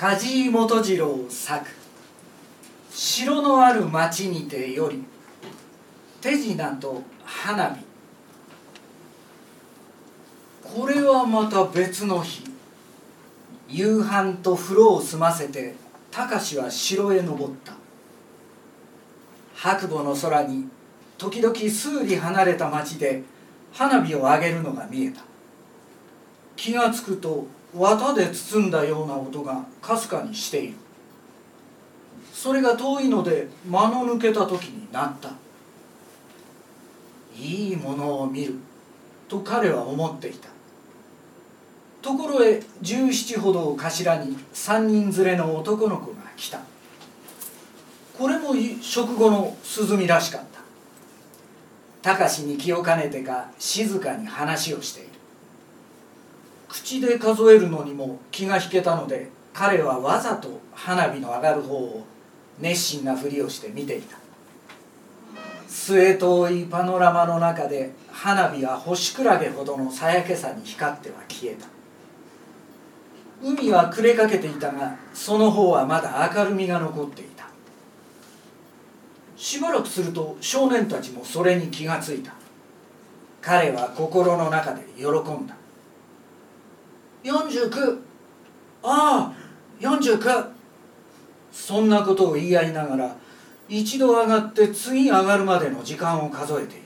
梶井元次郎作「城のある町にてより手品と花火」これはまた別の日。夕飯と風呂を済ませて貴司は城へ登った。白母の空に時々数里離れた町で花火を上げるのが見えた。気がつくと綿で包んだような音がかすかにしている。それが遠いので間の抜けた時になった。いいものを見る。と彼は思っていた。ところへ十七ほどを頭に三人連れの男の子が来た。これも食後の涼みらしかった。貴司に気を兼ねてか静かに話をしている。口で数えるのにも気が引けたので彼はわざと花火の上がる方を熱心なふりをして見ていた。末遠いパノラマの中で花火は星クラゲほどのさやけさに光っては消えた。海は暮れかけていたがその方はまだ明るみが残っていた。しばらくすると少年たちもそれに気がついた。彼は心の中で喜んだ。49ああ49そんなことを言い合いながら一度上がって次上がるまでの時間を数えている。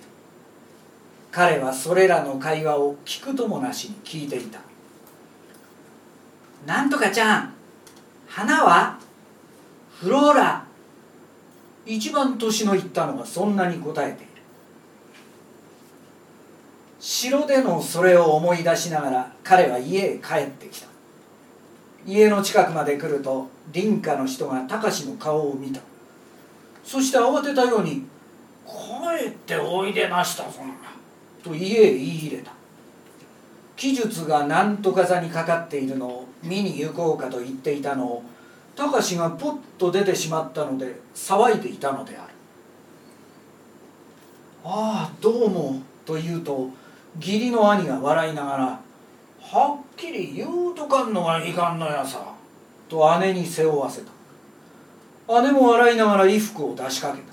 彼はそれらの会話を聞くともなしに聞いていた。なんとかちゃん花は？フローラ。一番年のいったのがそんなに答えている城でのそれを思い出しながら彼は家へ帰ってきた。家の近くまで来ると林家の人が貴司の顔を見た。そして慌てたように「帰っておいでましたぞ」と家へ言い入れた記述が何とか座にかかっているのを見に行こうかと言っていたのを貴司がポッと出てしまったので騒いでいたのである「ああどうも」と言うと義理の兄が笑いながら「はっきり言うとかんのがいかんのやさ」と姉に背負わせた。姉も笑いながら衣服を出しかけた。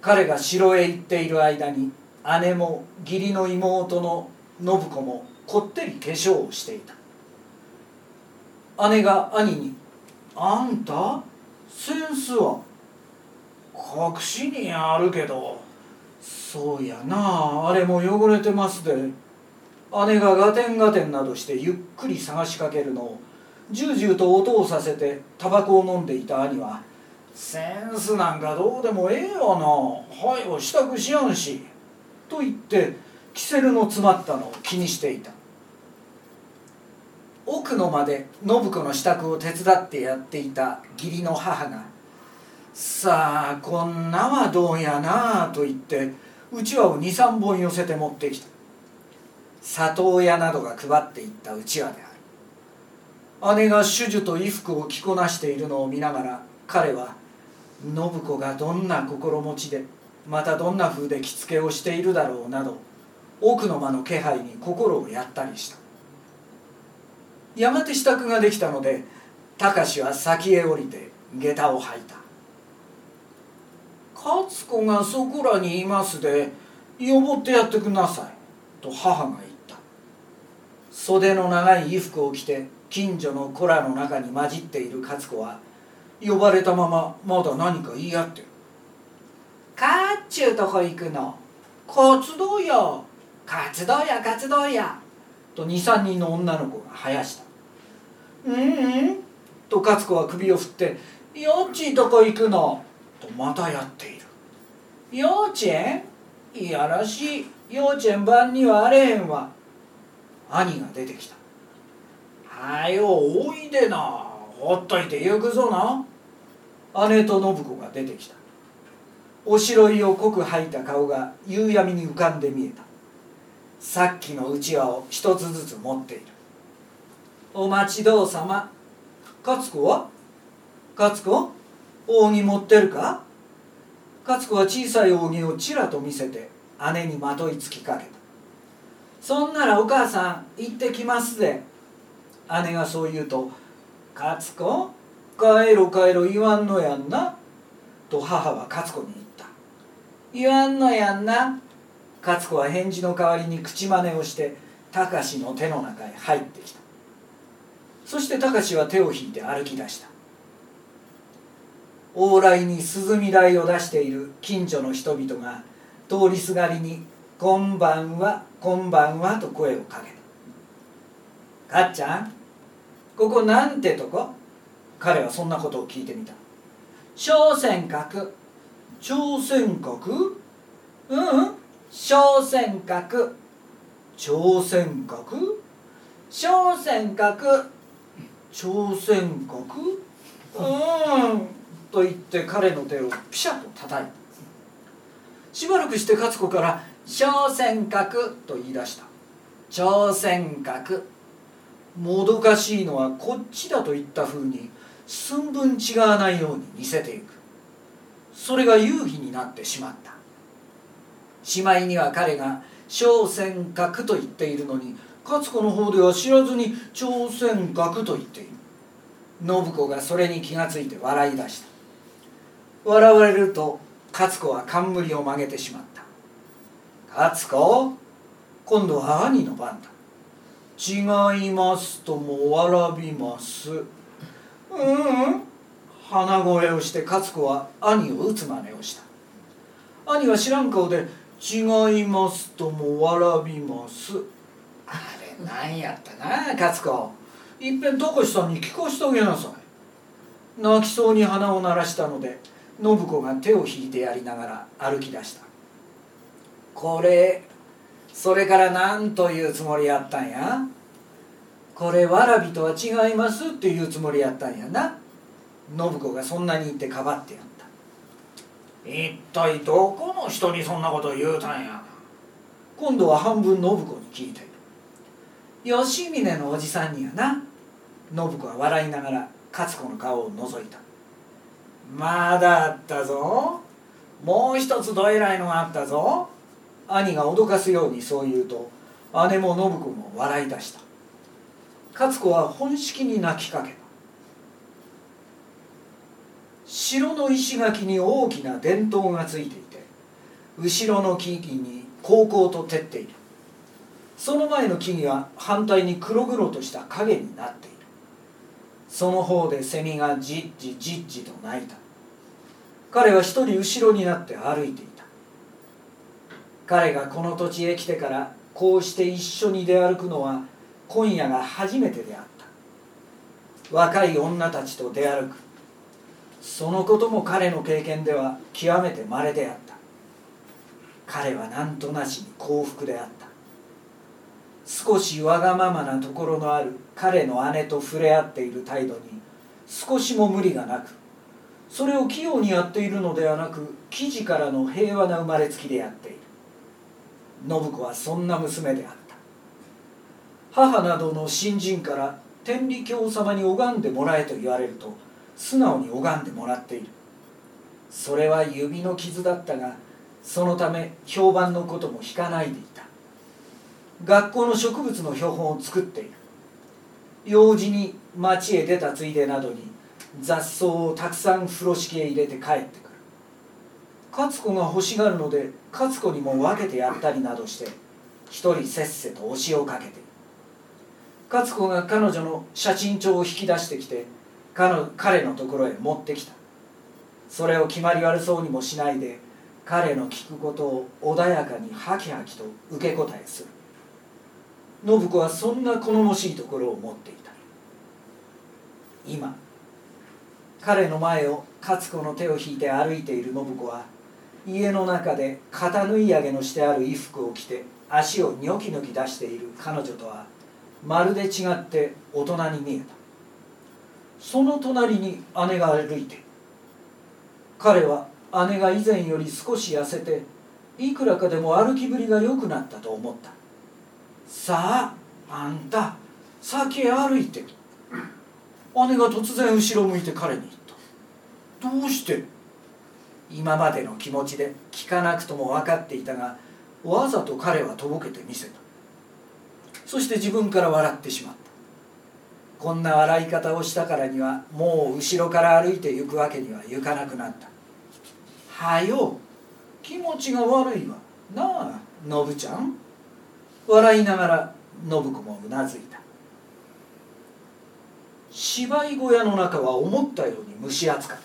彼が城へ行っている間に姉も義理の妹の信子もこってり化粧をしていた。姉が兄に「あんたセンスは隠しにあるけど。そうやな。あれも汚れてますで。姉がガテンガテンなどしてゆっくり探しかけるのをじゅうじゅうと音をさせてタバコを飲んでいた兄は「センスなんかどうでもええよな。はいを支度しやんし」と言ってキセルの詰まったのを気にしていた。奥の間で信子の支度を手伝ってやっていた義理の母が「さあこんなはどうやなあ」と言ってうちわを23本寄せて持ってきた。里親などが配っていったうちわである。姉が主樹と衣服を着こなしているのを見ながら彼は信子がどんな心持ちでまたどんな風で着付けをしているだろうなど奥の間の気配に心をやったりした。やがて支度ができたので貴司は先へ降りて下駄を履いた。勝子がそこらにいますで呼ぼってやってください。と母が言った。袖の長い衣服を着て近所の子らの中に混じっている勝子は呼ばれたまままだ何か言い合ってる「かっちゅうとこ行くの。活動や活動や活動や」と23人の女の子が生やした「うんうん」と勝子は首を振って「よっちいとこ行くの」とまたやっている「幼稚園？いやらしい。幼稚園番にはあれへんわ」兄が出てきた「はよおいでな。ほっといて行くぞな」姉と信子が出てきた。おしろいを濃く吐いた顔が夕闇に浮かんで見えた。さっきのうちわを一つずつ持っている。お待ちどうさま。勝子は？勝子？扇持ってるか？勝子は小さい扇をちらと見せて姉にまといつきかけた。そんならお母さん行ってきますぜ。姉がそう言うと「勝子帰ろ帰ろ言わんのやんな」と母は勝子に言った「言わんのやんな」勝子は返事の代わりに口真似をして貴司の手の中へ入ってきた。そして貴司は手を引いて歩き出した。往来に涼み台を出している近所の人々が通りすがりに「こんばんはこんばんは」と声をかけた「かっちゃんここなんてとこ?」彼はそんなことを聞いてみた「小尖閣」「朝鮮閣?」うんうん。小尖閣朝鮮閣小尖閣朝鮮閣うん。と言って彼の手をピシャッと叩いたしばらくして勝子から「小尖閣」と言い出した。朝鮮閣もどかしいのはこっちだと言ったふうに寸分違わないように見せていく。それが夕日になってしまった。しまいには彼が「小尖閣」と言っているのに勝子の方では知らずに「朝鮮閣」と言っている。信子がそれに気がついて笑い出した。笑われると勝子は冠を曲げてしまった。勝子今度は兄の番だ。違いますともわらびます。ううん。鼻声をして勝子は兄を打つ真似をした。兄は知らん顔で「違いますともわらびます」あれ何やったな勝子。いっぺん貴さんに聞かしてあげなさい。泣きそうに鼻を鳴らしたので信子が手を引いてやりながら歩き出した。これそれから何というつもりやったんや？これわらびとは違いますっていうつもりやったんやな。信子がそんなに言ってかばってやった。一体どこの人にそんなこと言うたんや？今度は半分信子に聞いて。る吉峰のおじさんにやな。信子は笑いながら勝子の顔を覗いた。まだあったぞ。もう一つどえらいのがあったぞ。兄が脅かすようにそう言うと姉も信子も笑い出した。勝子は本式に泣きかけた。城の石垣に大きな電灯がついていて後ろの木々に高々と照っている。その前の木々は反対に黒々とした影になっている。その方でセミがじっじじっじと鳴いた。彼は一人後ろになって歩いていた。彼がこの土地へ来てからこうして一緒に出歩くのは今夜が初めてであった。若い女たちと出歩く。そのことも彼の経験では極めて稀であった。彼は何となしに幸福であった。少しわがままなところのある彼の姉と触れ合っている態度に少しも無理がなくそれを器用にやっているのではなく生地からの平和な生まれつきでやっている。信子はそんな娘であった。母などの新人から天理教様に拝んでもらえと言われると素直に拝んでもらっている。それは指の傷だったがそのため評判のことも引かないでいた。学校の植物の標本を作っている。用事に町へ出たついでなどに雑草をたくさん風呂敷へ入れて帰ってくる。勝子が欲しがるので勝子にも分けてやったりなどして一人せっせと押しをかけている。勝子が彼女の写真帳を引き出してきて彼のところへ持ってきた。それを決まり悪そうにもしないで彼の聞くことを穏やかにハキハキと受け答えする。信子はそんな好もしいところを持っていた。今彼の前を勝子の手を引いて歩いている信子は家の中で肩縫い上げのしてある衣服を着て足をニョキニョキ出している彼女とはまるで違って大人に見えた。その隣に姉が歩いて彼は姉が以前より少し痩せていくらかでも歩きぶりが良くなったと思った。さああんた先へ歩いて。姉が突然後ろ向いて彼に言った。どうして？今までの気持ちで聞かなくとも分かっていたがわざと彼はとぼけてみせた。そして自分から笑ってしまった。こんな笑い方をしたからにはもう後ろから歩いて行くわけにはいかなくなった。はよ気持ちが悪いわ。なあノブちゃん。笑いながら信子もうなずいた。芝居小屋の中は思ったように蒸し暑かった。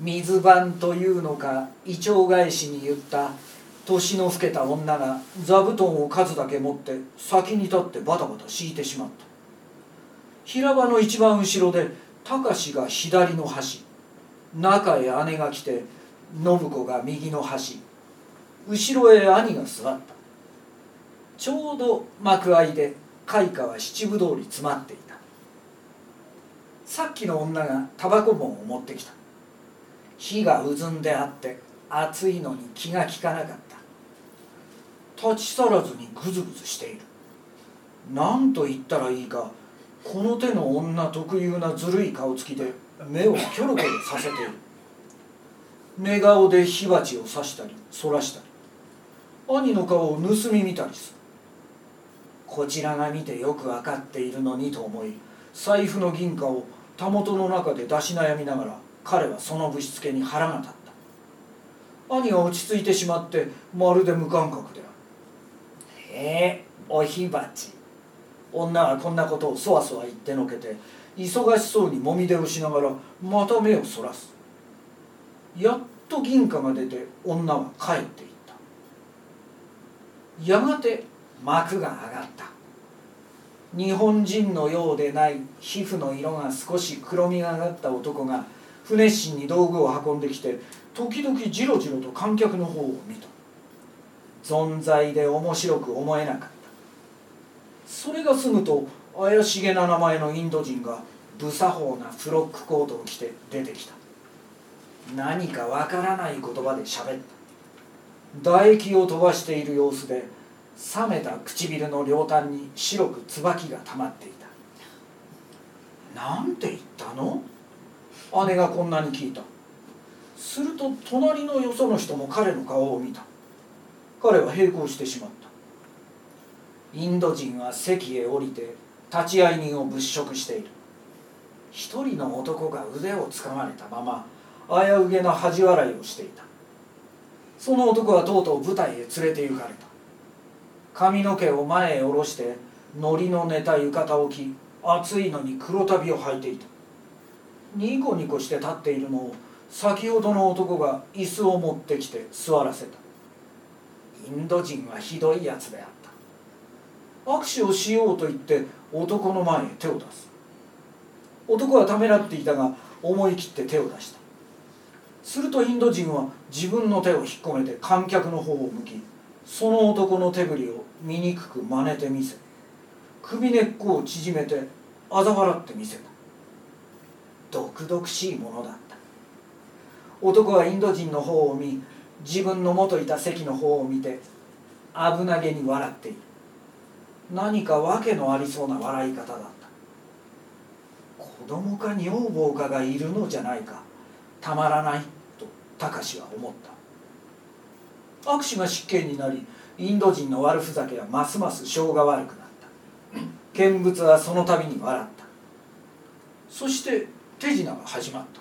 水番というのか胃腸返しに言った年の老けた女が座布団を数だけ持って先に立ってバタバタ敷いてしまった。平場の一番後ろで貴司が左の端中へ姉が来て信子が右の端後ろへ兄が座った。ちょうど幕間で開花は七分通り詰まっていた。さっきの女がタバコ盆を持ってきた。火がうずんであって暑いのに気が利かなかった。立ち去らずにグズグズしている。何と言ったらいいかこの手の女特有なずるい顔つきで目をキョロキョロさせている。寝顔で火鉢を刺したりそらしたり兄の顔を盗み見たりする。こちらが見てよく分かっているのにと思い財布の銀貨をたもとの中で出し悩みながら彼はそのぶしつけに腹が立った。兄が落ち着いてしまってまるで無感覚で。あるへえお火鉢。女はこんなことをそわそわ言ってのけて忙しそうにもみ出をしながらまた目をそらす。やっと銀貨が出て女は帰っていった。やがて幕が上がった。日本人のようでない皮膚の色が少し黒みがかった男が不熱心に道具を運んできて時々じろじろと観客の方を見た。存在で面白く思えなかった。それが済むと怪しげな名前のインド人が不作法なフロックコートを着て出てきた。何かわからない言葉で喋った。唾液を飛ばしている様子で冷めた唇の両端に白く椿がたまっていた「なんて言ったの?」姉がこんなに聞いた。すると隣のよその人も彼の顔を見た。彼は並行してしまった。インド人は席へ降りて立ち会い人を物色している。一人の男が腕をつかまれたまま危うげな恥笑いをしていた。その男はとうとう舞台へ連れて行かれた。髪の毛を前へ下ろして糊の寝た浴衣を着暑いのに黒足袋を履いていた。ニコニコして立っているのを先ほどの男が椅子を持ってきて座らせた。インド人はひどいやつであった。握手をしようと言って男の前へ手を出す。男はためらっていたが思い切って手を出した。するとインド人は自分の手を引っ込めて観客の方を向きその男の手振りを醜く真似てみせ。首根っこを縮めて嘲笑ってみせた。毒々しいものだった。男はインド人の方を見自分の元いた席の方を見て危なげに笑っている。何か訳のありそうな笑い方だった。子供か女房かがいるのじゃないか。たまらないと貴司は思った。握手が失敬になりインド人の悪ふざけはますます性が悪くなった。見物はその度に笑った。そして手品が始まった。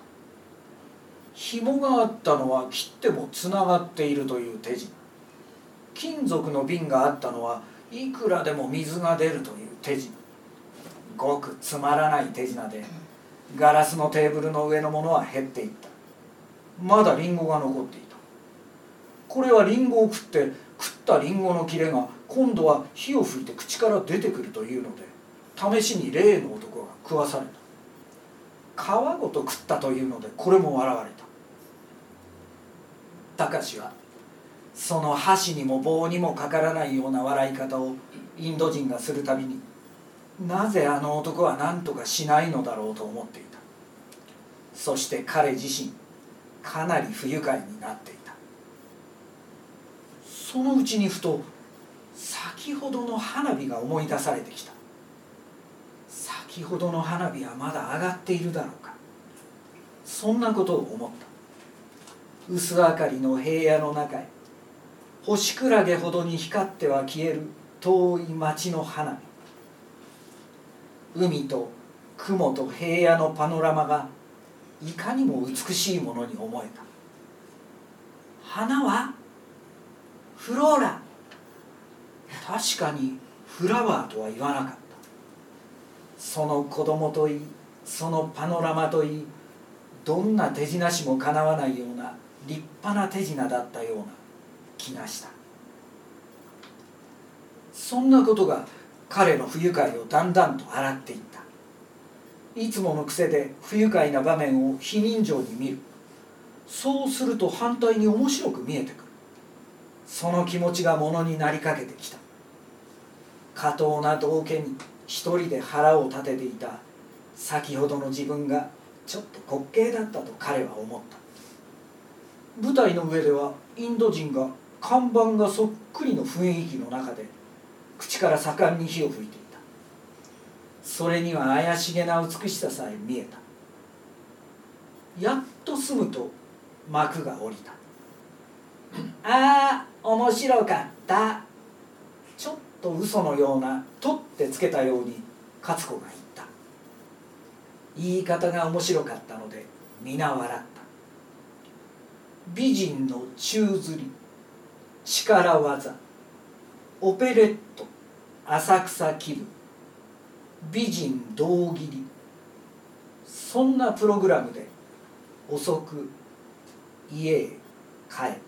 紐があったのは切ってもつながっているという手品。金属の瓶があったのはいくらでも水が出るという手品。ごくつまらない手品でガラスのテーブルの上のものは減っていった。まだリンゴが残っていた。これはリンゴを食って食ったリンゴの切れが今度は火を吹いて口から出てくるというので試しに例の男が食わされた。皮ごと食ったというのでこれも笑われた。貴はその箸にも棒にもかからないような笑い方をインド人がするたびになぜあの男は何とかしないのだろうと思っていた。そして彼自身かなり不愉快になっていた。そのうちにふと先ほどの花火が思い出されてきた。先ほどの花火はまだ上がっているだろうか。そんなことを思った。薄明かりの平野の中へ。星クラゲほどに光っては消える遠い町の花火。海と雲と平野のパノラマがいかにも美しいものに思えた。花はフローラ。確かにフラワーとは言わなかった。その子供といいそのパノラマといいどんな手品師もかなわないような立派な手品だったような気がした。そんなことが彼の不愉快をだんだんと洗っていった。いつもの癖で不愉快な場面を非人情に見る。そうすると反対に面白く見えてくる。その気持ちがものになりかけてきた。過当な道家に一人で腹を立てていた。先ほどの自分がちょっと滑稽だったと彼は思った。舞台の上ではインド人が看板がそっくりの雰囲気の中で口から盛んに火を吹いていた。それには怪しげな美しささえ見えた。やっと済むと幕が下りた。ああ面白かった。ちょっと嘘のような取ってつけたように勝子が言った。言い方が面白かったので皆笑った。美人の宙吊り力技オペレット浅草気分。美人胴切り。そんなプログラムで遅く家へ帰った。